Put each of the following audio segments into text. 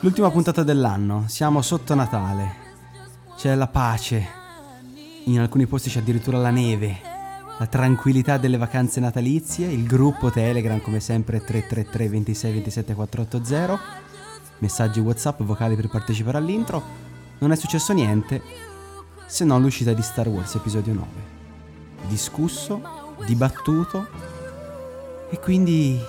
L'ultima puntata dell'anno, siamo sotto Natale. C'è la pace. In alcuni posti c'è addirittura la neve. La tranquillità delle vacanze natalizie, il gruppo Telegram come sempre 333 26 27 480, messaggi WhatsApp vocali per partecipare all'intro. Non è successo niente se non l'uscita di Star Wars episodio 9. Discusso, dibattuto e quindi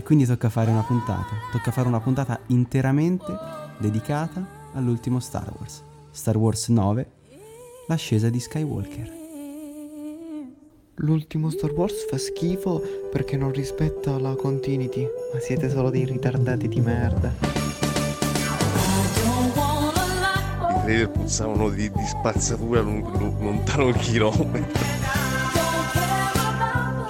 e quindi tocca fare una puntata. Tocca fare una puntata interamente dedicata all'ultimo Star Wars. Star Wars 9, l'ascesa di Skywalker. L'ultimo Star Wars fa schifo perché non rispetta la continuity, ma siete solo dei ritardati di merda. I trailer puzzavano di, di spazzatura lon- lon- lontano un chilometro.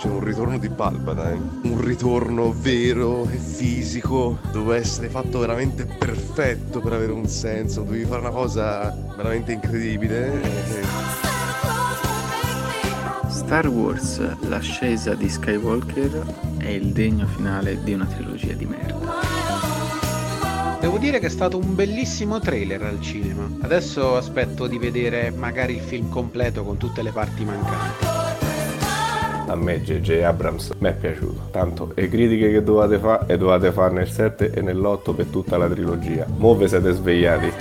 C'è un ritorno di Palpatine, un ritorno vero e fisico, doveva essere fatto veramente perfetto per avere un senso, dovevi fare una cosa veramente incredibile. Star Wars, l'ascesa di Skywalker è il degno finale di una trilogia di merda. Devo dire che è stato un bellissimo trailer al cinema. Adesso aspetto di vedere magari il film completo con tutte le parti mancanti. A me J.J. Abrams mi è piaciuto, tanto le critiche che dovete fare e dovete fare nel 7 e nell'8 per tutta la trilogia. Mo' vi siete svegliati.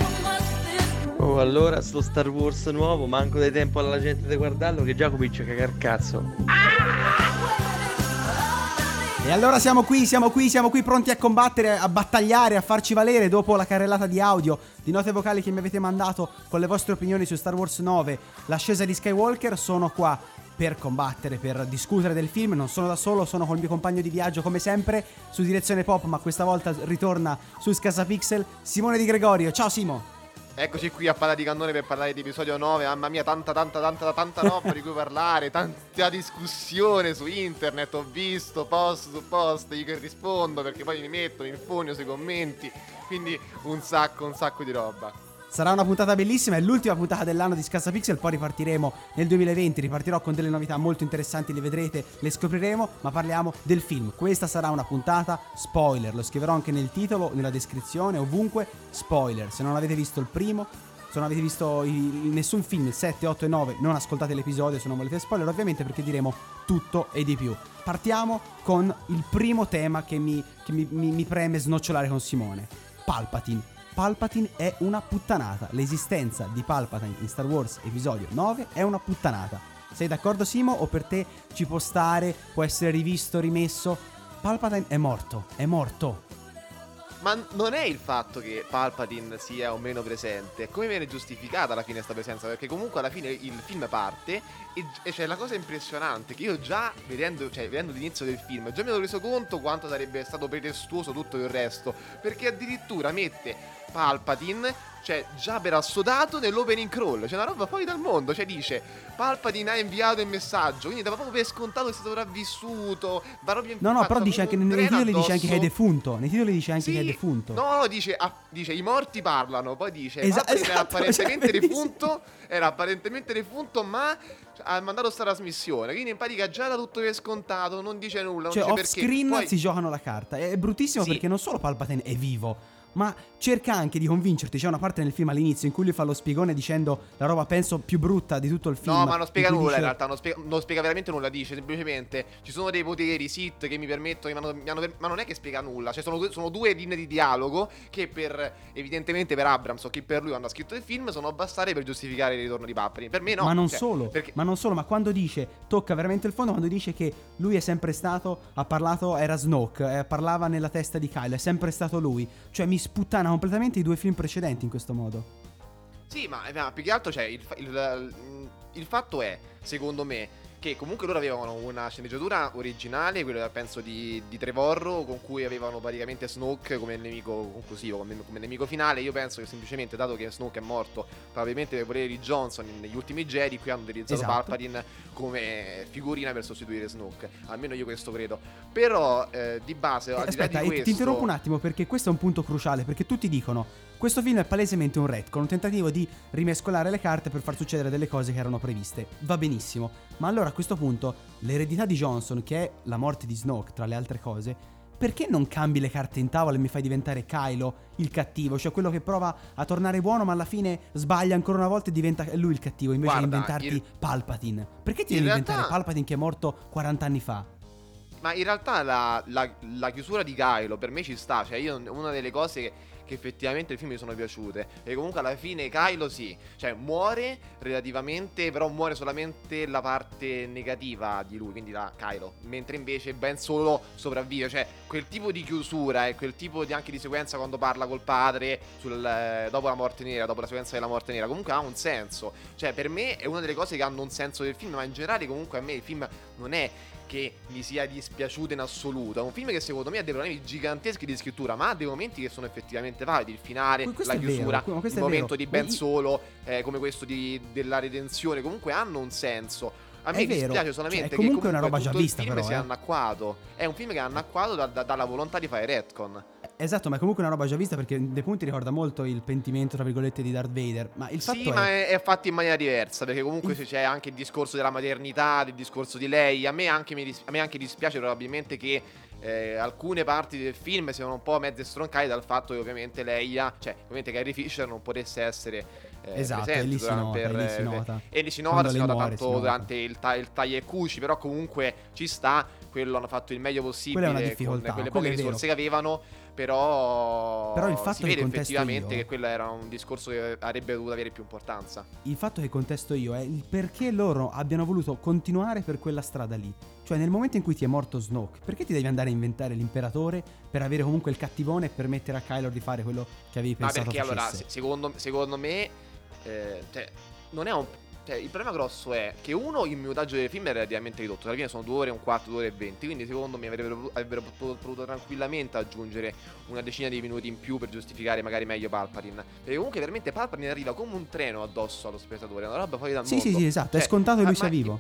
Oh, allora sto Star Wars nuovo, manco dai tempo alla gente di guardarlo che già comincia a cagar cazzo. E allora siamo qui, siamo qui, siamo qui pronti a combattere, a battagliare, a farci valere dopo la carrellata di audio, di note vocali che mi avete mandato con le vostre opinioni su Star Wars 9, l'ascesa di Skywalker. Sono qua per combattere, per discutere del film. Non sono da solo, sono col mio compagno di viaggio come sempre su Direzione Pop, ma questa volta ritorna su Scasapixel, Simone Di Gregorio. Ciao Simo! Eccoci qui a Palla di Cannone per parlare di episodio 9. Mamma mia, tanta, tanta, tanta, tanta roba di cui parlare. Tanta discussione su internet. Ho visto post su post. Io che rispondo perché poi mi metto, mi infugno sui commenti. Quindi un sacco, un sacco di roba. Sarà una puntata bellissima, è l'ultima puntata dell'anno di Scassa Pixel, poi ripartiremo nel 2020, ripartirò con delle novità molto interessanti, le vedrete, le scopriremo, ma parliamo del film. Questa sarà una puntata spoiler, lo scriverò anche nel titolo, nella descrizione, ovunque, spoiler. Se non avete visto il primo, se non avete visto i- nessun film, il 7, 8 e 9, non ascoltate l'episodio se non volete spoiler, ovviamente perché diremo tutto e di più. Partiamo con il primo tema che mi, che mi- mi- mi preme snocciolare con Simone. Palpatine. Palpatine è una puttanata. L'esistenza di Palpatine in Star Wars episodio 9 è una puttanata. Sei d'accordo Simo o per te ci può stare, può essere rivisto, rimesso? Palpatine è morto, è morto. Ma non è il fatto che Palpatine sia o meno presente, come viene giustificata alla fine sta presenza, perché comunque alla fine il film parte e, e c'è la cosa impressionante che io già vedendo, cioè, vedendo l'inizio del film, già mi ero reso conto quanto sarebbe stato pretestuoso tutto il resto, perché addirittura mette Palpatine, cioè già per assodato nell'opening crawl, c'è una roba fuori dal mondo, cioè dice Palpatine ha inviato il messaggio, quindi dava proprio per scontato che è stato sopravvissuto, va proprio No, no, infatti però dice anche treno titoli dice anche che è defunto. Nei titoli dice anche Sì, che è defunto. No, no, dice, ah, dice i morti parlano, poi dice Esa- Palpatine era esatto, apparentemente cioè, defunto, era apparentemente defunto, ma ha mandato sta trasmissione, quindi in pratica già da tutto per scontato, non dice nulla, Cioè, non off dice perché. screen Poi- si giocano la carta. È bruttissimo Sì. perché non solo Palpatine è vivo, ma cerca anche di convincerti. C'è una parte nel film all'inizio in cui lui fa lo spiegone dicendo la roba, penso, più brutta di tutto il film. No, ma non spiega in nulla in dice- realtà, non spiega, non spiega veramente nulla, dice semplicemente ci sono dei poteri sit che mi permettono, mi hanno- mi hanno ma non è che spiega nulla, cioè sono due, sono due linee di dialogo che per, evidentemente per Abrams o che per lui quando ha scritto il film sono bastate per giustificare il ritorno di Palpatine. Per me no. ma non cioè, solo, perché- ma non solo, ma quando dice, tocca veramente il fondo, quando dice che lui è sempre stato, ha parlato, era Snoke, eh, parlava nella testa di Kyle, è sempre stato lui. Cioè mi sputtana completamente i due film precedenti in questo modo. Sì, ma, ma più che altro cioè, il, fa- il- il fatto è, secondo me, che comunque loro avevano una sceneggiatura originale, quella penso di, di Trevorro, con cui avevano praticamente Snoke come nemico conclusivo, come, come nemico finale. Io penso che semplicemente, dato che Snoke è morto, probabilmente per volere di Johnson negli ultimi Jedi, qui hanno utilizzato Esatto. Palpatine come figurina per sostituire Snoke. Almeno io questo credo. Però eh, di base, Eh, aspetta, di e questo, ti interrompo un attimo perché questo è un punto cruciale, perché tutti dicono questo film è palesemente un retcon, un tentativo di rimescolare le carte per far succedere delle cose che erano previste. Va benissimo, ma allora a questo punto l'eredità di Johnson, che è la morte di Snoke tra le altre cose, perché non cambi le carte in tavola e mi fai diventare Kylo il cattivo, cioè quello che prova a tornare buono ma alla fine sbaglia ancora una volta e diventa lui il cattivo invece Guarda, di inventarti il- Palpatine? Perché ti in devi realtà- inventare Palpatine che è morto 40 anni fa? Ma in realtà la, la- la chiusura di Kylo per me ci sta. Cioè, io una delle cose che, che effettivamente il film mi sono piaciute. E comunque alla fine Kylo sì. Cioè, muore relativamente. Però muore solamente la parte negativa di lui. Quindi la Kylo. Mentre invece Ben solo sopravvive. Cioè, quel tipo di chiusura e quel tipo di, anche di sequenza quando parla col padre. sul, eh, dopo la morte nera. Dopo la sequenza della morte nera. Comunque ha un senso. Cioè, per me è una delle cose che hanno un senso del film. Ma in generale, comunque, a me il film non è che mi sia dispiaciuto in assoluto. È un film che secondo me ha dei problemi giganteschi di scrittura, ma ha dei momenti che sono effettivamente validi. Il finale, questo la è vero, chiusura, ma il è momento vero. di Ben Solo, eh, come questo di- della redenzione, comunque hanno un senso. A me È vero, dispiace cioè, solamente è che comunque comunque una roba già il vista, film però, sia eh. anacquato. È un film che è anacquato da- da- dalla volontà di fare retcon. Esatto, ma è comunque una roba già vista perché dei punti ricorda molto il pentimento, tra virgolette, di Darth Vader. Ma il fatto Sì, è... ma è, è fatto in maniera diversa, perché comunque Il- c'è anche il discorso della maternità, il discorso di lei. A me anche, dis- a me anche dispiace probabilmente che eh, alcune parti del film siano un po' mezze stroncate dal fatto che ovviamente lei, ha- cioè ovviamente Carrie Fisher non potesse essere eh, Esatto, presente e lì si nota, per- e lì si nota. E lì si nota, si nota muore, si tanto nota. durante il, ta- il taglia e cuci, però comunque ci sta, quello hanno fatto il meglio possibile con quelle poche risorse che avevano, però, Però il fatto si che vede effettivamente io- che quello era un discorso che avrebbe dovuto avere più importanza. Il fatto che contesto io è il perché loro abbiano voluto continuare per quella strada lì. Cioè, nel momento in cui ti è morto Snoke, perché ti devi andare a inventare l'imperatore per avere comunque il cattivone e permettere a Kylo di fare quello che avevi Ma pensato perché allora, facesse? se- secondo, secondo me, eh, cioè, non è un. Cioè, il problema grosso è che uno, il minutaggio del film è relativamente ridotto. Alla fine sono due ore, un quarto, due ore e venti. Quindi, secondo me, avrebbero, avrebbero potuto, tranquillamente aggiungere una decina di minuti in più per giustificare magari meglio Palpatine. Perché comunque, veramente, Palpatine arriva come un treno addosso allo spettatore. È una roba fuori dal Sì, mondo. sì, sì, esatto, è Cioè, scontato che ma- lui sia ma- vivo.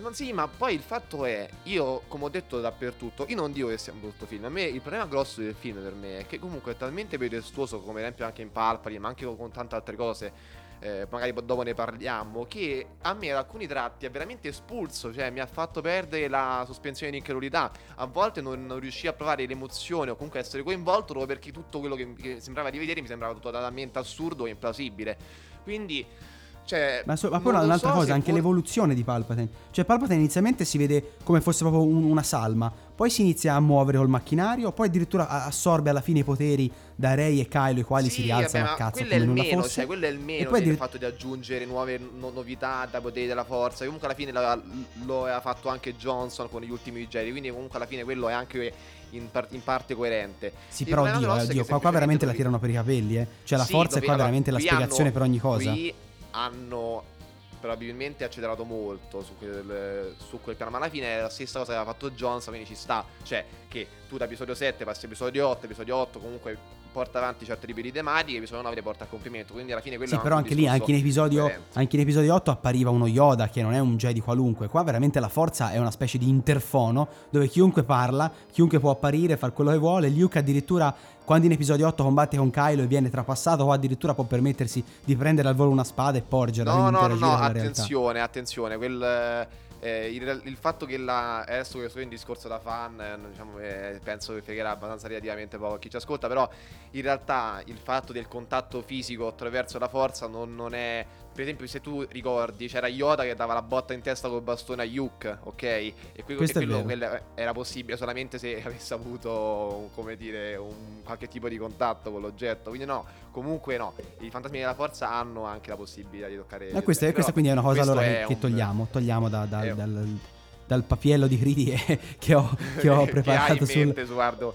Non sì, ma poi il fatto è, io come ho detto dappertutto, io non dico che sia un brutto film, a me il problema grosso del film per me è che comunque è talmente pretestuoso come ad esempio anche in Palpatine, ma anche con tante altre cose, eh, magari dopo ne parliamo, che a me ad alcuni tratti ha veramente espulso, cioè mi ha fatto perdere la sospensione di incredulità, a volte non, non riuscii a provare l'emozione o comunque a essere coinvolto proprio perché tutto quello che, che sembrava di vedere mi sembrava totalmente assurdo e implausibile. Quindi... Cioè, Ma, so- ma poi un'altra so cosa, anche for- l'evoluzione di Palpatine. Cioè, Palpatine inizialmente si vede come fosse proprio un- una salma, poi si inizia a muovere col macchinario, poi addirittura assorbe alla fine i poteri da Rey e Kylo, i quali si Sì, rialzano vabbè, a cazzo come il nulla meno, fosse. cioè quello è il E meno poi del addir- fatto di aggiungere nuove no- novità da poteri della forza. Comunque alla fine la- lo aveva fatto anche Johnson con gli ultimi Jedi, quindi comunque alla fine quello è anche in, par- in parte coerente. Sì, Il però oddio, è oddio, qua, qua veramente la semplicemente tirano per i capelli, eh. Cioè, la Sì, forza è qua veramente la spiegazione hanno- per ogni cosa. Qui hanno probabilmente accelerato molto su quel, su quel piano, ma alla fine è la stessa cosa che aveva fatto Johnson, quindi ci sta. Cioè, che tu da episodio 7 passi a episodio 8, episodio 8 comunque porta avanti certi tipi di tematiche, episodio 9 le porta a compimento, quindi alla fine quello Sì, è però anche lì, anche in, episodio, anche in episodio 8 appariva uno Yoda che non è un Jedi qualunque. Qua veramente la forza è una specie di interfono dove chiunque parla, chiunque può apparire, far quello che vuole. Luke addirittura quando in episodio 8 combatte con Kylo e viene trapassato, o addirittura può permettersi di prendere al volo una spada e porgerla. No, no, no, no, la realtà. attenzione, attenzione, quel... eh, il, il fatto che la adesso che sono in discorso da fan eh, diciamo, eh, penso che fregherà abbastanza relativamente poco a chi ci ascolta però in realtà il fatto del contatto fisico attraverso la forza non, non è per esempio se tu ricordi c'era Yoda che dava la botta in testa col bastone a Luke ok e, que- Questo e quello, era possibile solamente se avesse avuto come dire un qualche tipo di contatto con l'oggetto quindi no comunque no i fantasmi della forza hanno anche la possibilità di toccare E questa, però questa quindi è una cosa allora che, è che un- togliamo, togliamo da- da- è- dal, dal papiello di critiche che ho, che ho preparato in sul, mente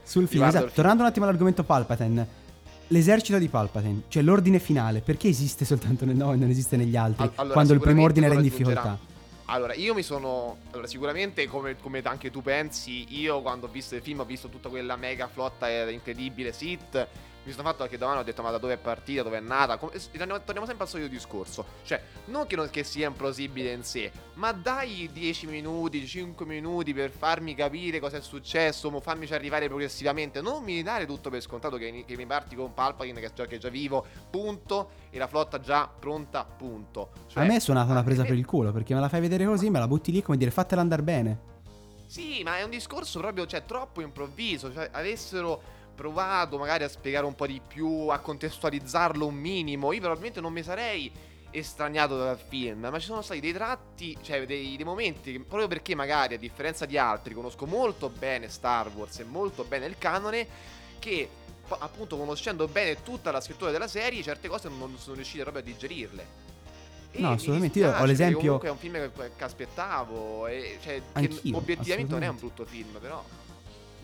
sul film. Esatto, tornando un attimo all'argomento Palpatine. L'esercito di Palpatine, cioè l'ordine finale, perché esiste soltanto nel 9 e non esiste negli altri? Al- allora, quando il primo ordine era in difficoltà. Allora, io mi sono. Allora, sicuramente, come, come anche tu pensi, io quando ho visto il film ho visto tutta quella mega flotta incredibile Sith. Mi sono fatto anche domani, ho detto ma da dove è partita, dove è nata. Come, torniamo, sempre al solito discorso. Cioè, non che, non che sia implausibile in sé, ma dai 10 minuti, 5 minuti per farmi capire cosa è successo, mo farmici arrivare progressivamente. Non mi dare tutto per scontato che, che mi parti con Palpatine che che è già vivo, punto. E la flotta già pronta, punto. Cioè, a me è suonata una presa me- per il culo perché me la fai vedere così, me la butti lì come dire fatela andare bene. Sì, ma è un discorso proprio, cioè, troppo improvviso. Cioè, avessero provato magari a spiegare un po' di più, a contestualizzarlo un minimo, io probabilmente non mi sarei estraniato dal film, ma ci sono stati dei tratti, cioè dei, dei momenti, che, proprio perché magari a differenza di altri conosco molto bene Star Wars e molto bene il canone, che appunto conoscendo bene tutta la scrittura della serie, certe cose non sono riuscito proprio a digerirle. E No, assolutamente, io ho l'esempio- Comunque è un film che, che aspettavo, e, cioè, che obiettivamente non è un brutto film, però...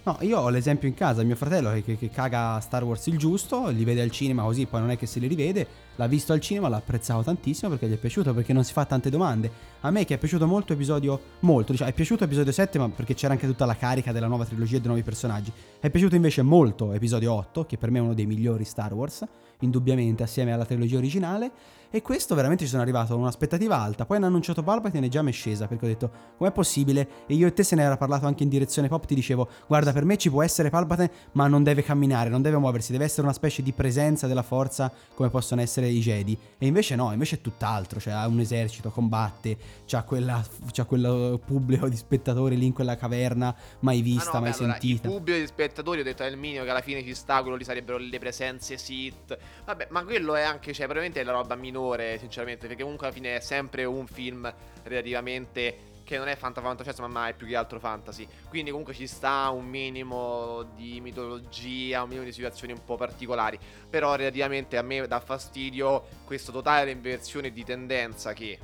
No, io ho l'esempio in casa, mio fratello che, che- caga Star Wars il giusto, li vede al cinema così, poi non è che se li rivede, l'ha visto al cinema, l'ha apprezzato tantissimo perché gli è piaciuto, perché non si fa tante domande. A me che è piaciuto molto episodio, molto, diciamo, è piaciuto episodio 7 ma perché c'era anche tutta la carica della nuova trilogia e dei nuovi personaggi. È piaciuto invece molto episodio 8, che per me è uno dei migliori Star Wars, indubbiamente assieme alla trilogia originale. E questo veramente ci sono arrivato con un'aspettativa alta. Poi hanno annunciato Palpatine e già mi è scesa perché ho detto com'è possibile? E io e te se ne era parlato anche in direzione pop. Ti dicevo guarda per me ci può essere Palpatine ma non deve camminare, non deve muoversi, deve essere una specie di presenza della forza come possono essere i Jedi. E invece no, invece è tutt'altro. Cioè ha un esercito, combatte, c'ha, quella, c'ha quel pubblico di spettatori lì in quella caverna mai vista, Ah no, mai beh, allora, sentita. Il pubblico di spettatori ho detto è il minimo che alla fine ci sta, quello lì sarebbero le presenze sit. Vabbè, ma quello è anche, cioè, probabilmente è la roba minore, sinceramente, perché comunque alla fine è sempre un film relativamente che non è fantafantascienza, ma mai più che altro fantasy. Quindi comunque ci sta un minimo di mitologia, un minimo di situazioni un po' particolari. Però relativamente a me dà fastidio questo totale inversione di tendenza che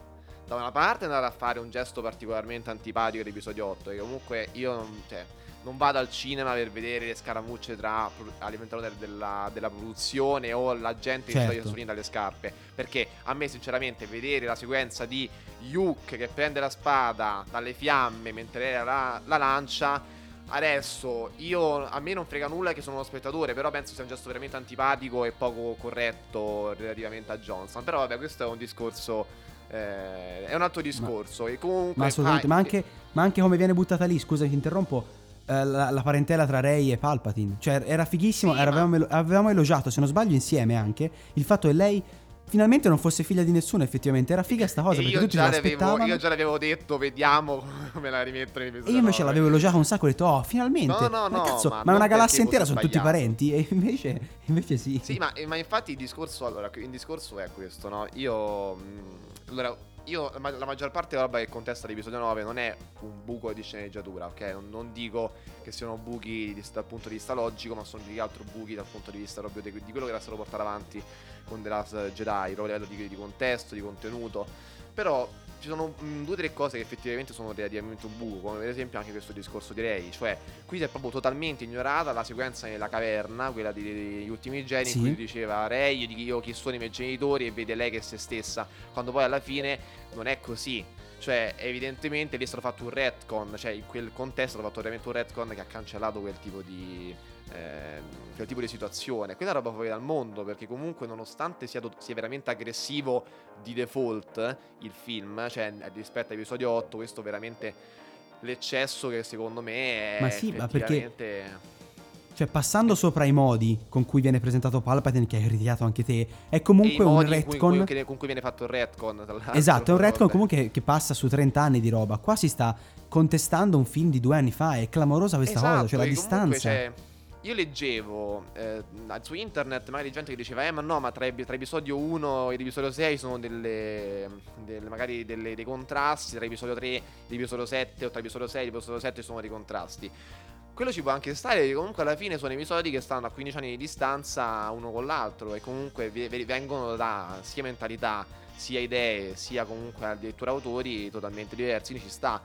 da una parte andare a fare un gesto particolarmente antipatico dell'episodio 8 che comunque io non, cioè, non vado al cinema per vedere le scaramucce tra all'interno del- della, della produzione o la gente che si Certo. solino dalle scarpe perché a me sinceramente vedere la sequenza di Yuke che prende la spada dalle fiamme mentre lei la, la lancia Adesso io a me non frega nulla che sono uno spettatore, però penso sia un gesto veramente antipatico e poco corretto relativamente a Johnson. Però vabbè, questo è un discorso eh, è un altro discorso. e comunque Ma assolutamente, ah, ma anche, ma anche come viene buttata lì, scusa ti interrompo, la, la parentela tra Rey e Palpatine. Cioè era fighissimo, Sì, ma- avevamo, avevamo elogiato, se non sbaglio insieme anche, il fatto che lei finalmente non fosse figlia di nessuno effettivamente. Era figa sta cosa e perché io tutti già, io già l'avevo detto, vediamo come la rimettono in E io invece l'avevo elogiato un sacco, ho detto, oh, finalmente. No, no, ma no, cazzo, ma ma, una galassia intera sono tutti parenti. E invece, invece sì. Sì, ma, ma infatti il discorso, allora, il discorso è questo, no? Io, mh, allora, io, la, ma- la maggior parte della roba che contesta l'episodio 9 non è un buco di sceneggiatura, ok? Non, non dico che siano buchi di- dal punto di vista logico, ma sono più che altro buchi dal punto di vista proprio di, di quello che era stato portato avanti con The Last Jedi, proprio a livello di, di contesto, di contenuto. Però ci sono mm, due o tre cose che effettivamente sono relativamente un buco, come per esempio anche questo discorso di Rey, cioè qui si è proprio totalmente ignorata la sequenza nella caverna, quella di- degli ultimi geni, Sì. in cui diceva Rey, io, io chi sono i miei genitori e vede lei che è se stessa, quando poi alla fine non è così. Cioè, evidentemente lì è stato fatto un retcon, cioè in quel contesto è stato fatto veramente un retcon che ha cancellato quel tipo di. Ehm, quel tipo di situazione. Quella roba fuori dal mondo, perché comunque, nonostante sia, do- sia veramente aggressivo di default eh, il film, cioè rispetto all'episodio 8, questo veramente l'eccesso che secondo me è Ma sì, ma perché- Cioè, passando sopra i modi con cui viene presentato Palpatine, che hai criticato anche te, è comunque un cui- retcon. in cui- con cui viene fatto il retcon. Esatto, è un retcon comunque che passa su 30 anni di roba. Qua si sta contestando un film di due anni fa. È clamorosa questa Esatto, cosa, cioè la comunque, distanza. cioè, io leggevo eh, su internet magari gente che diceva, eh ma no, ma tra, tra episodio 1 e l'episodio 6 sono delle, delle- magari delle- dei contrasti, tra episodio 3 e l'episodio 7 o tra episodio 6 e l'episodio 7 sono dei contrasti. Quello ci può anche stare, comunque alla fine sono episodi che stanno a 15 anni di distanza uno con l'altro e comunque vengono da sia mentalità, sia idee, sia comunque addirittura autori totalmente diversi, ci sta.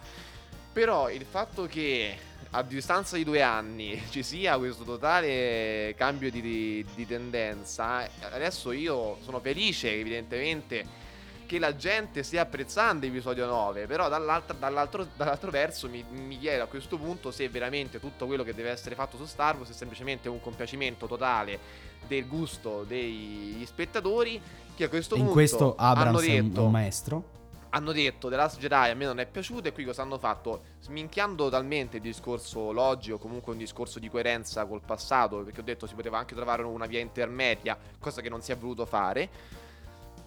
Però il fatto che a distanza di due anni ci sia questo totale cambio di, di tendenza, eh, adesso io sono felice evidentemente che la gente stia apprezzando episodio 9, però dall'altro, dall'altro, dall'altro verso mi, mi chiedo a questo punto se veramente tutto quello che deve essere fatto su Star Wars è semplicemente un compiacimento totale del gusto degli spettatori che a questo In punto questo hanno Abrams è detto un maestro. Hanno detto The Last Jedi a me non è piaciuto e qui cosa hanno fatto? Sminchiando totalmente il discorso logico, comunque un discorso di coerenza col passato, perché ho detto si poteva anche trovare una via intermedia, cosa che non si è voluto fare.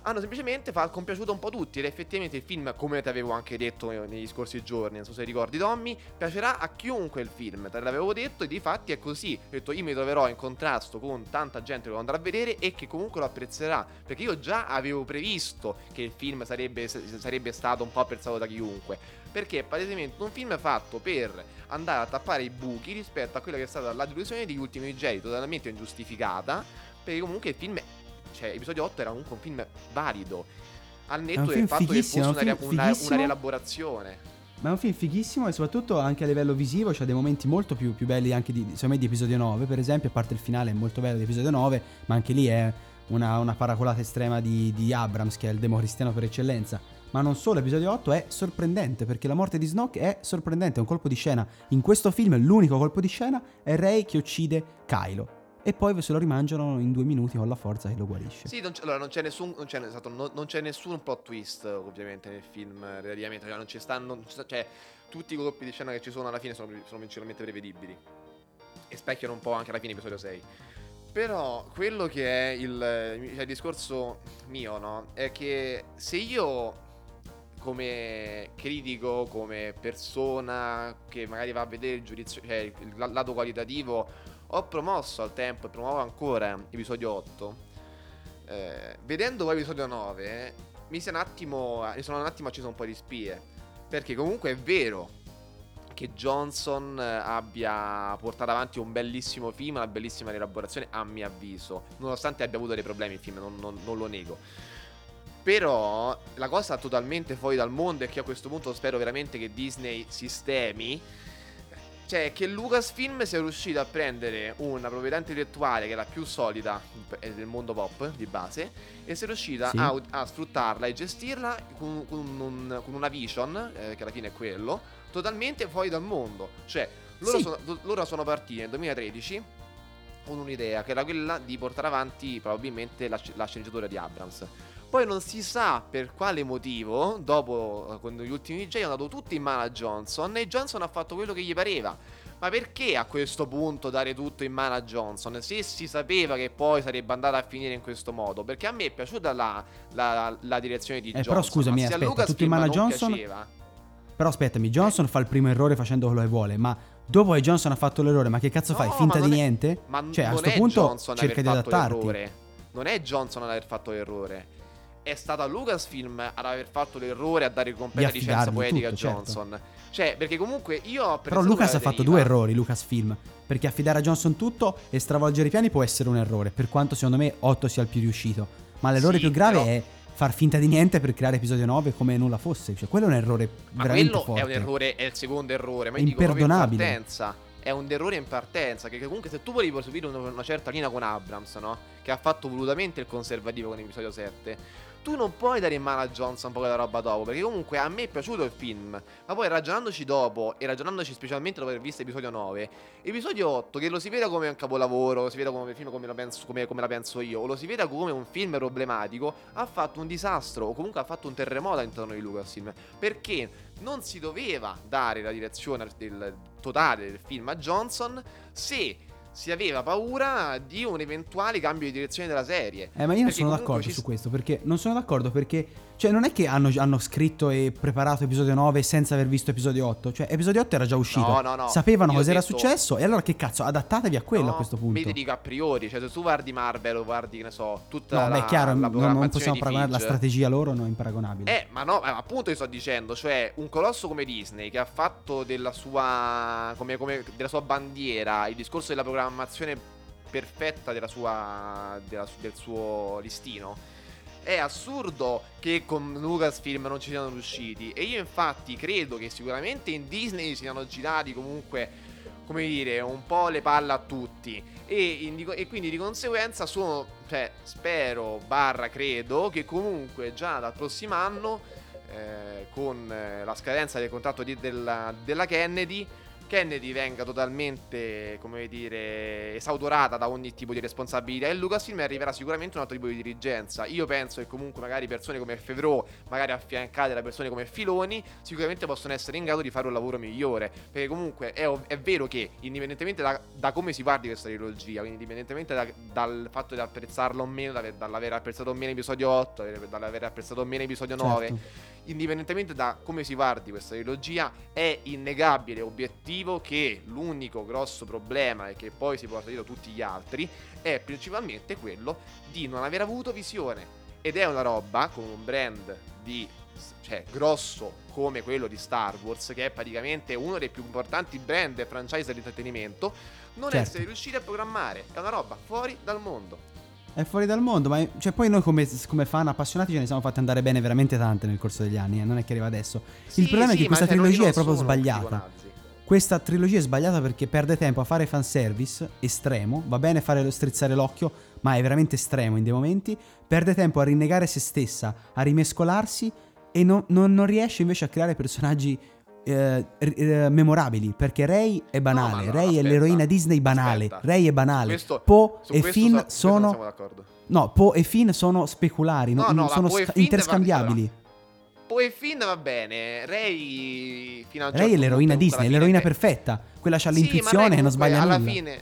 Hanno semplicemente fa- compiaciuto un po' tutti ed effettivamente il film, come ti avevo anche detto negli scorsi giorni, non so se ricordi Tommy, piacerà a chiunque il film, te l'avevo detto e di fatti è così. Ho detto io mi troverò in contrasto con tanta gente che lo andrà a vedere e che comunque lo apprezzerà, perché io già avevo previsto che il film sarebbe, sarebbe stato un po' apprezzato da chiunque, perché è palesemente un film fatto per andare a tappare i buchi rispetto a quella che è stata la delusione degli ultimi Jedi, totalmente ingiustificata, perché comunque il film cioè episodio 8 era comunque un film valido al netto del fatto che fosse un una, una- rielaborazione Ma è un film fighissimo e soprattutto anche a livello visivo c'ha dei momenti molto più, più belli anche di, me, di episodio 9, per esempio, a parte il finale è molto bello di episodio 9, ma anche lì è una, una paracolata estrema di, di Abrams, che è il democristiano per eccellenza. Ma non solo, episodio 8 è sorprendente, perché la morte di Snoke è sorprendente, è un colpo di scena. In questo film l'unico colpo di scena è Rey che uccide Kylo. E poi se lo rimangiano in due minuti con la forza che lo guarisce. Sì, non c'è, allora non c'è nessun non c'è, esatto, non, non c'è nessun plot twist ovviamente nel film relativamente, cioè non ci stanno non ci sta- cioè tutti i colpi di scena che ci sono alla fine sono, sono principalmente prevedibili e specchiano un po' anche alla fine episodio 6. Però quello che è il, cioè, il discorso mio, no? È che se io come critico, come persona che magari va a vedere il giudizio, cioè il lato qualitativo, ho promosso al tempo e promuovo ancora episodio 8. eh, vedendo poi episodio 9, mi, attimo, mi sono un attimo acceso un po' di spie. Perché comunque è vero che Johnson eh, abbia portato avanti un bellissimo film, una bellissima rielaborazione, a mio avviso. Nonostante abbia avuto dei problemi il film, non, non- non lo nego. Però la cosa totalmente fuori dal mondo è che a questo punto spero veramente che Disney sistemi. Cioè, che Lucasfilm sia riuscito a prendere una proprietà intellettuale che è la più solida del mondo pop di base e sia riuscita Sì. a, a sfruttarla e gestirla con, con un- con una vision, eh, che alla fine è quello, totalmente fuori dal mondo. Cioè, loro, Sì. sono, loro sono partiti nel 2013 con un'idea che era quella di portare avanti probabilmente la, la sceneggiatura di Abrams. Poi non si sa per quale motivo, dopo eh, con gli ultimi J, hanno dato tutto in mano a Johnson e Johnson ha fatto quello che gli pareva. Ma perché a questo punto dare tutto in mano a Johnson? Se si sapeva che poi sarebbe andata a finire in questo modo. Perché a me è piaciuta la, la- la direzione di Eh, Johnson. però scusami, ma aspetta, Lucasfilm tutto in mano a Johnson? piaceva- Però aspettami, Johnson fa il primo errore facendo quello che vuole, ma dopo che Johnson ha fatto l'errore, ma che cazzo fai? No, Finta di è- niente? Ma cioè, a questo punto Johnson cerca di adattarti. l'errore. Non è Johnson ad aver fatto l'errore. È stata Lucasfilm ad aver fatto l'errore a dare completa Di licenza poetica tutto, a certo. Johnson. Cioè, perché comunque io ho Però Lucas ha fatto deriva. due errori, Lucasfilm. Perché affidare a Johnson tutto e stravolgere i piani può essere un errore, per quanto secondo me 8 sia il più riuscito. Ma l'errore Sì, più grave però- è far finta di niente per creare episodio 9 come nulla fosse. Cioè, quello è un errore Ma veramente quello forte. è un errore, è il secondo errore. Ma È dico in imperdonabile. partenza. È un errore in partenza. Che comunque se tu volevi seguire una, una certa linea con Abrams, no? Che ha fatto volutamente il conservativo con l'episodio 7. Tu non puoi dare in mano a Johnson un po' quella roba dopo. Perché comunque a me è piaciuto il film. Ma poi ragionandoci dopo, e ragionandoci specialmente dopo aver visto episodio 9, episodio 8, che lo si veda come un capolavoro, lo si veda come un film come, penso, come, come la penso io, o lo si veda come un film problematico, ha fatto un disastro, o comunque ha fatto un terremoto all'interno di Lucasfilm. Perché non si doveva dare la direzione del totale del film a Johnson se si aveva paura di un eventuale cambio di direzione della serie. Eh, ma io non sono d'accordo ci su questo, perché non sono d'accordo perché, cioè, non è che hanno, hanno scritto e preparato episodio 9 senza aver visto episodio 8, cioè, episodio 8 era già uscito, No, no, no. sapevano Io cosa era detto- successo, e allora che cazzo, adattatevi a quello No, a questo punto. Mi ti dico a priori, cioè se tu guardi Marvel o guardi, che ne so, tutta No, la, beh, è chiaro, la non- non possiamo paragonare la Fitch, strategia loro, non è imparagonabile. Eh, ma no, ma appunto ti sto dicendo, cioè un colosso come Disney che ha fatto della sua come, come- della sua bandiera il discorso della programmazione perfetta della sua della del suo listino. È assurdo che con Lucasfilm non ci siano riusciti e io infatti credo che sicuramente in Disney siano girati comunque come dire, un po' le palle a tutti. E, in- e quindi di conseguenza sono, cioè, spero, barra, credo, che comunque già dal prossimo anno, eh, con eh, la scadenza del contratto di- della, della Kennedy, Kennedy venga totalmente, come dire, esautorata da ogni tipo di responsabilità e Lucasfilm arriverà sicuramente un altro tipo di dirigenza. Io penso che comunque magari persone come Fevro, magari affiancate da persone come Filoni, sicuramente possono essere in grado di fare un lavoro migliore. Perché comunque è, ov- è vero che, indipendentemente da, da come si guardi questa trilogia, quindi indipendentemente da- dal fatto di apprezzarla o meno, dall'aver apprezzato o meno episodio 8, dall'aver apprezzato o meno episodio 9, Certo. Indipendentemente da come si guardi questa trilogia, è innegabile obiettivo che l'unico grosso problema e che poi si porta dietro tutti gli altri è principalmente quello di non aver avuto visione. Ed è una roba con un brand di cioè grosso come quello di Star Wars, che è praticamente uno dei più importanti brand e franchise dell'intrattenimento, non Certo. essere riusciti a programmare. È una roba fuori dal mondo. È fuori dal mondo, ma cioè, poi noi come, come fan appassionati ce ne siamo fatti andare bene veramente tante nel corso degli anni, eh, non è che arriva adesso. Sì, Il problema è sì, che ma questa cioè, trilogia è proprio sbagliata. Questa trilogia è sbagliata perché perde tempo a fare fanservice estremo, va bene fare strizzare l'occhio, ma è veramente estremo in dei momenti, perde tempo a rinnegare se stessa, a rimescolarsi e non, non- non riesce invece a creare personaggi eh, eh, memorabili, perché Rey è banale, no, Rey è aspetta, l'eroina Disney banale, aspetta. Rey è banale, Questo- Po e Finn so- sono... No, Po e Finn sono speculari, No, no, sono Po e Finn interscambiabili. Va bene, Ray fino a un Rey è certo l'eroina Disney, è l'eroina perfetta, quella c'ha Sì, l'intuizione che non sbaglia alla nulla. fine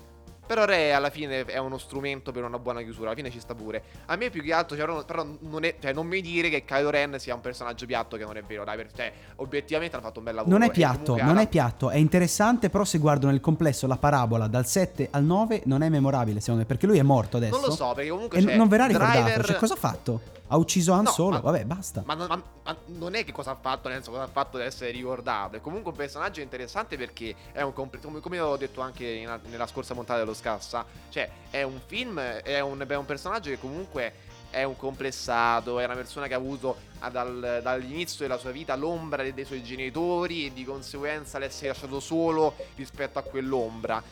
però Re alla fine è uno strumento per una buona chiusura, alla fine ci sta pure. A me più che altro, cioè, però, non, è, cioè, non mi dire che Kylo Ren sia un personaggio piatto, che non è vero, dai, per- cioè, obiettivamente hanno fatto un bel lavoro. Non è e piatto, non alla- è piatto, è interessante, però se guardo nel complesso la parabola dal 7 al 9 non è memorabile, secondo me, perché lui è morto adesso. Non lo so, perché comunque E non verrà ricordato. Driver- Cioè, cosa ha fatto? Ha ucciso Han No, Solo, ma- vabbè, basta. Ma non, ma- ma non è che cosa ha fatto, nel senso cosa ha fatto ad essere ricordato. È comunque un personaggio interessante perché è un completo. Come, come ho detto anche in- nella scorsa puntata dello Scassa. Cioè, è un film, è un, è un personaggio che comunque è un complessato. È una persona che ha avuto dal- dall'inizio della sua vita l'ombra dei, dei suoi genitori e di conseguenza l'essere lasciato solo rispetto a quell'ombra.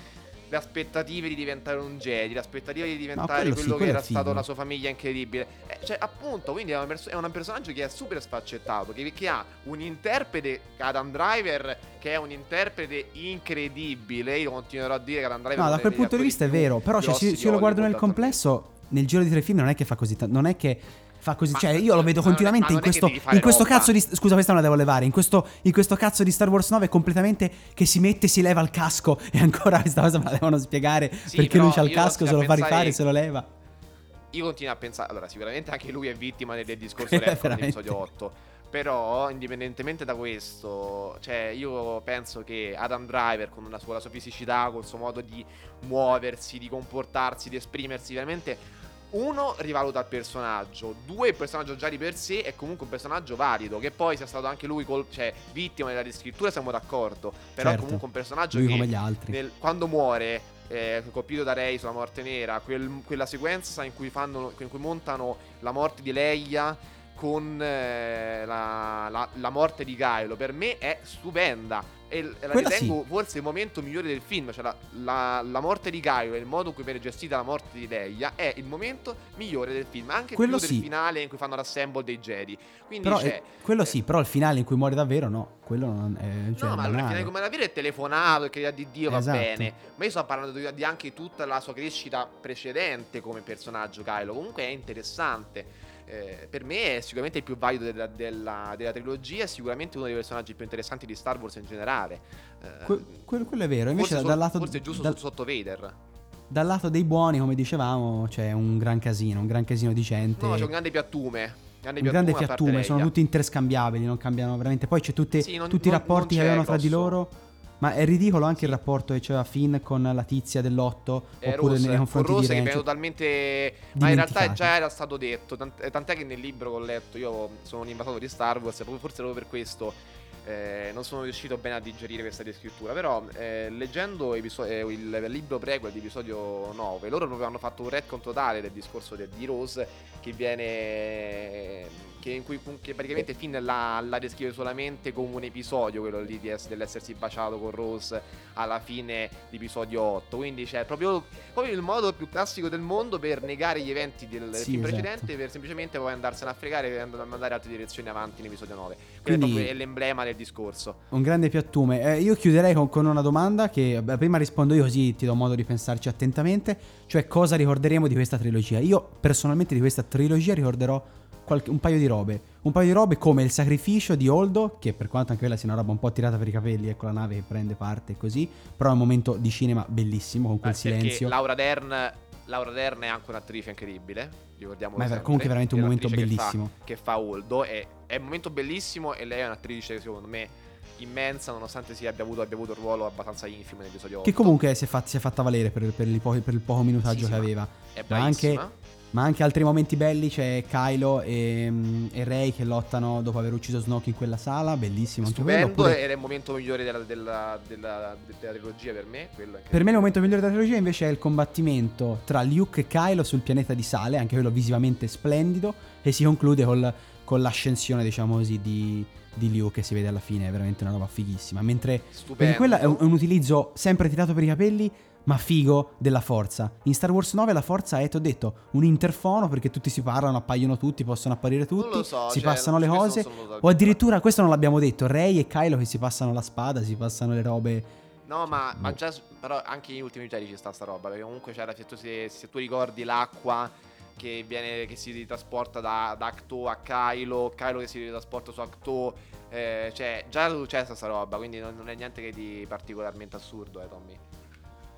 Le aspettative di diventare un Jedi, le aspettative di diventare quello quello, sì, che era figo. stato la sua famiglia incredibile. Eh, cioè, appunto, quindi è, una perso- è un personaggio che è super sfaccettato. Che, che ha un interprete, Adam Driver, che è un interprete incredibile. Io continuerò a dire che Adam Driver No, da quel punto di vista è vero, però cioè, se, se lo guardo nel complesso, nel giro di tre film non è che fa così, ta- non è che fa così, Ma- cioè io lo vedo è- continuamente in è questo, in questo cazzo di, scusa questa non la devo levare, in questo, in questo cazzo di Star Wars 9 completamente che si mette, si leva il casco e ancora questa cosa me la devono spiegare Sì, perché lui c'ha il casco, se lo fa rifare, se lo leva. Io continuo a pensare. Allora, sicuramente anche lui è vittima del, del discorso è dell'episodio 8. Però, indipendentemente da questo, cioè, io penso che Adam Driver, con la sua, la sua fisicità, col suo modo di muoversi, di comportarsi, di esprimersi, veramente. Uno, rivaluta il personaggio. Due, il personaggio già di per sé è comunque un personaggio valido. Che poi sia stato anche lui col- cioè, vittima della riscrittura, siamo d'accordo. Però è Certo. comunque un personaggio Lui che come gli altri. nel- quando muore, eh, colpito da Rey sulla morte nera, quel- quella sequenza in cui, fanno, in cui montano la morte di Leia con eh, la, la- la morte di Kylo, per me è stupenda. E la Quella ritengo forse il momento migliore del film. Cioè, la, la- la morte di Kylo e il modo in cui viene gestita la morte di Leia è il momento migliore del film. Anche Quello più sì. del finale in cui fanno l'assemble dei Jedi. Quindi Però eh, quello eh, sì, però il finale in cui muore davvero no, quello non è cioè, no, è ma allora, banale. finale come davvero è telefonato che di Dio va Esatto. bene. Ma io sto parlando di, di anche tutta la sua crescita precedente come personaggio, Kylo. Comunque è interessante. Eh, per me è sicuramente il più valido della, della- della trilogia. È sicuramente uno dei personaggi più interessanti di Star Wars in generale. Eh, Que- quello, quello è vero, invece forse, dal, lato, forse è giusto dal- sotto Vader. dal lato dei buoni, come dicevamo, c'è un gran casino, un gran casino di gente. No, c'è un grande piattume. Grande un grande fiattume, sono tutti interscambiabili, non cambiano veramente. Poi c'è tutte- Sì, non- tutti i non- rapporti non che avevano tra di loro. Ma è ridicolo anche il rapporto che c'aveva Finn con la tizia dell'otto. È oppure Rose, nei confronti con di Rose che viene totalmente. Ma in realtà già era stato detto. tant- eh, tant'è che nel libro che ho letto, io sono un invasore di Star Wars, e forse proprio per questo. eh, non sono riuscito bene a digerire questa descrittura. Però, eh, leggendo episo- eh, il, il libro prequel di episodio 9, loro proprio hanno fatto un retcon totale del discorso de- di Rose. Che viene. Che, in cui che praticamente Finn la, la descrive solamente come un episodio, quello lì di ess- dell'essersi baciato con Rose alla fine di episodio 8. Quindi c'è proprio, proprio il modo più classico del mondo per negare gli eventi del Sì, film esatto. precedente per semplicemente poi andarsene a fregare e and- mandare altre direzioni avanti in episodio 9. Quello Quindi- è proprio l'emblema del discorso. Un grande piattume. Eh, io chiuderei con, con una domanda che beh, prima rispondo io così ti do modo di pensarci attentamente. Cioè cosa ricorderemo di questa trilogia? Io personalmente di questa trilogia ricorderò qualche- un paio di robe. Un paio di robe come il sacrificio di Holdo, che per quanto anche quella sia una roba un po' tirata per i capelli, ecco la nave che prende parte e così, però è un momento di cinema bellissimo con quel Eh, silenzio. Laura Dern, Laura Dern è anche un'attrice incredibile. Ricordiamo Ma è comunque veramente un momento un'attrice che fa- bellissimo. Che fa, Holdo. È, è un momento bellissimo e lei è un'attrice, secondo me, immensa, nonostante sia abbia avuto, abbia avuto un ruolo abbastanza infimo nell'episodio 8. Che comunque si è, fat- si è fatta valere per, per il, po- per il poco minutaggio Sì, che aveva. È Ma anche, bravissima. Ma anche altri momenti belli. C'è Kylo e, mm, e Rey che lottano dopo aver ucciso Snoke in quella sala. Bellissimo anche quello. Stupendo oppure- è il momento migliore della, della, della, della trilogia per me. Quello Per me il momento migliore della trilogia invece è il combattimento tra Luke e Kylo sul pianeta di sale, anche quello visivamente splendido, e si conclude col- con l'ascensione, diciamo così, di, di Luke che si vede alla fine, è veramente una roba fighissima. Mentre stupendo. quella è un, è un utilizzo sempre tirato per i capelli, ma figo della forza. In Star Wars 9 la forza è, ti ho detto, un interfono perché tutti si parlano, appaiono tutti, possono apparire tutti, so, si cioè, passano le cose. O addirittura, questo non l'abbiamo detto, Rey e Kylo che si passano la spada, si passano le robe. No, ma, ma Boh. già, però anche negli ultimi Jedi ci sta sta roba. Perché comunque c'era, se tu, se, se tu ricordi l'acqua che, viene, che si ritrasporta da, da Acto a Kylo, Kylo che si ritrasporta su Acto. eh, cioè, già successa sta roba. Quindi non, non è niente che di particolarmente assurdo, eh, Tommy.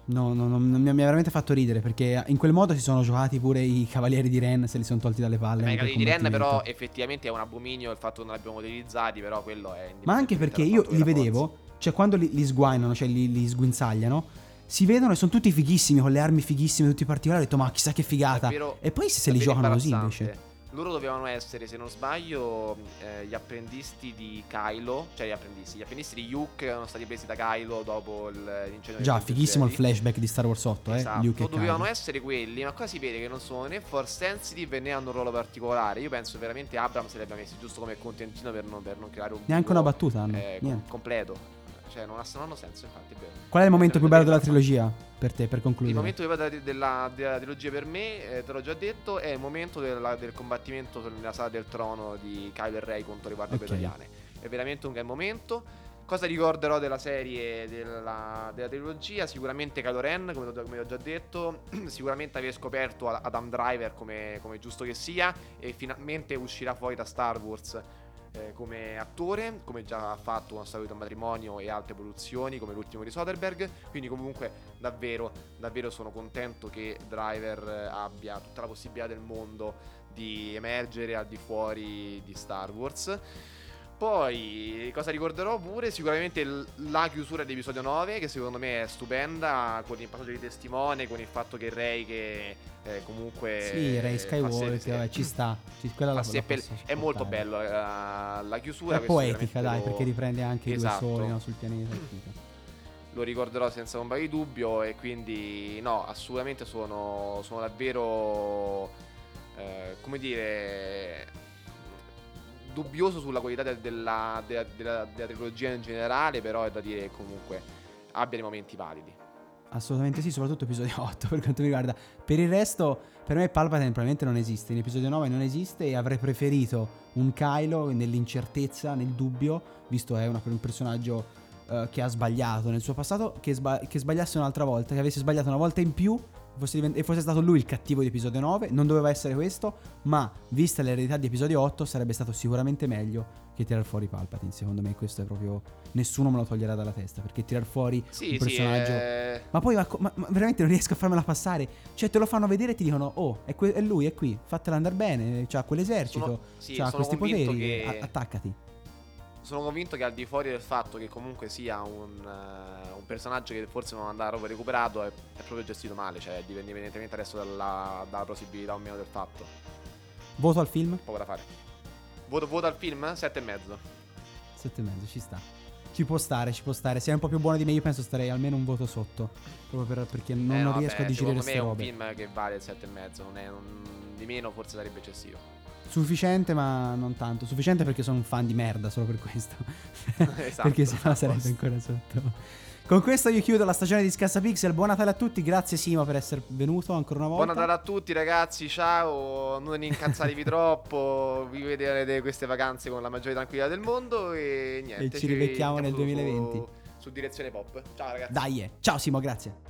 No, no, no, non mi ha veramente fatto ridere perché in quel modo si sono giocati pure i cavalieri di Ren, se li sono tolti dalle palle. Ma i cavalli di Ren, però, effettivamente è un abominio il fatto che non li abbiamo utilizzati. Però quello è. Ma anche perché io li vedevo, cioè quando li, li sguainano, cioè li, li sguinzagliano, si vedono e sono tutti fighissimi, con le armi fighissime, tutti particolari. Ho detto, ma chissà che figata. Davvero- e poi se li giocano così invece. Loro dovevano essere, se non sbaglio, eh, gli apprendisti di Kylo, cioè gli apprendisti, gli apprendisti di Yuke erano stati presi da Kylo dopo il- l'incendio Già, fighissimo il flashback di Star Wars 8, eh. Esatto, Luke e dovevano Kylo. essere quelli, ma qua si vede che non sono né force sensitive né hanno un ruolo particolare. Io penso veramente Abrams li abbia messi giusto come contentino per non, per non creare un Neanche buco, una battuta hanno, eh, niente. completo. Cioè, non, ha, non hanno senso, infatti, vero. Qual è il momento più bello della trilogia per te, per Il concludere? momento più bello della, della, della trilogia per me, eh, te l'ho già detto, è il momento della- del combattimento nella sala del trono di Kylo e Rey contro le guardie Ok. pretoriane. È veramente un gran momento. Cosa ricorderò della serie della, della trilogia? Sicuramente Kylo Ren, come, come ho già detto. Sicuramente aver scoperto Ad- Adam Driver come, come giusto che sia. E finalmente uscirà fuori da Star Wars eh, come attore, come già ha fatto con di un matrimonio e altre produzioni, come l'ultimo di Soderbergh. Quindi comunque davvero, davvero sono contento che Driver eh, abbia tutta la possibilità del mondo di emergere al di fuori di Star Wars. Poi, cosa ricorderò pure? Sicuramente la chiusura dell'episodio 9, che secondo me è stupenda, con il passaggio di testimone, con il fatto che Rey che eh, comunque... Sì, fa Skywalker, se- vabbè, ci sta. Ci- quella la, la posso è molto bello eh, la chiusura. È poetica, dai, lo- perché riprende anche i Esatto. due soli no, sul pianeta. lo ricorderò senza ombra di dubbio e quindi no, assolutamente sono, sono davvero, eh, come dire, dubbioso sulla qualità de- della, della- della- della trilogia in generale, però è da dire che comunque abbia dei momenti validi. Assolutamente sì, soprattutto episodio 8 per quanto mi riguarda. Per il resto, per me Palpatine probabilmente non esiste. In episodio 9 non esiste e avrei preferito un Kylo nell'incertezza, nel dubbio, visto che è una- un personaggio eh, che ha sbagliato nel suo passato, che, sba- che sbagliasse un'altra volta, che avesse sbagliato una volta in più fosse divent- e fosse stato lui il cattivo di episodio 9. Non doveva essere questo, ma vista l'eredità di episodio 8 sarebbe stato sicuramente meglio che tirar fuori Palpatine. Secondo me questo è proprio... Nessuno me lo toglierà dalla testa, perché tirar fuori Sì, un sì, personaggio... eh, Ma poi ma, ma- ma veramente non riesco a farmela passare. Cioè, te lo fanno vedere e ti dicono: Oh, è, que- è lui, è qui, fatela andare bene. C'ha quell'esercito, Sono- sì, c'ha questi poteri. che- a- attaccati. Sono convinto che al di fuori del fatto che comunque sia un, eh, un personaggio che forse non andrà proprio recuperato, è, è proprio gestito male, cioè dipende indipendentemente adesso dalla, dalla possibilità o meno del fatto. Voto al film? Poco da fare. Voto, voto al film? Sette e mezzo. 7,5, ci sta. Ci può stare, ci può stare. Se è un po' più buono di me, io penso starei almeno un voto sotto. Proprio per- perché non, Eh, non no, riesco a digerire Secondo me queste è un robe. film che vale il sette e mezzo, non è un- di meno forse sarebbe eccessivo. Sufficiente, ma non tanto. Sufficiente perché sono un fan di merda, solo per questo. Esatto, perché se no a sarebbe ancora sotto. Con questo io chiudo la stagione di Scassa Pixel. Buon Natale a tutti. Grazie Simo per essere venuto ancora una volta. Buon Natale a tutti ragazzi, ciao, non incazzatevi troppo, vi vedrete queste vacanze con la maggiore tranquillità del mondo e niente. E ci rivecchiamo vediamo nel su- 2020. Su, su direzione pop. Ciao ragazzi. Dai, eh. ciao Simo, grazie.